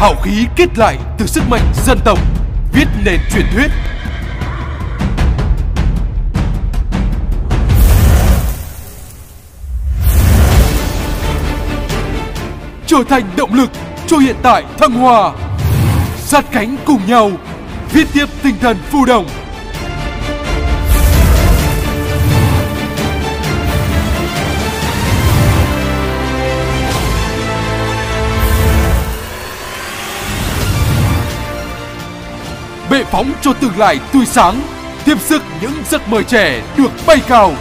Hào khí kết lại từ sức mạnh dân tộc, Viết nền truyền thuyết. Trở thành động lực cho hiện tại thăng hoa. Sát cánh cùng nhau, Viết tiếp tinh thần phu đồng. Bệ phóng cho tương lai tươi sáng. Tiếp sức những giấc mơ trẻ được bay cao.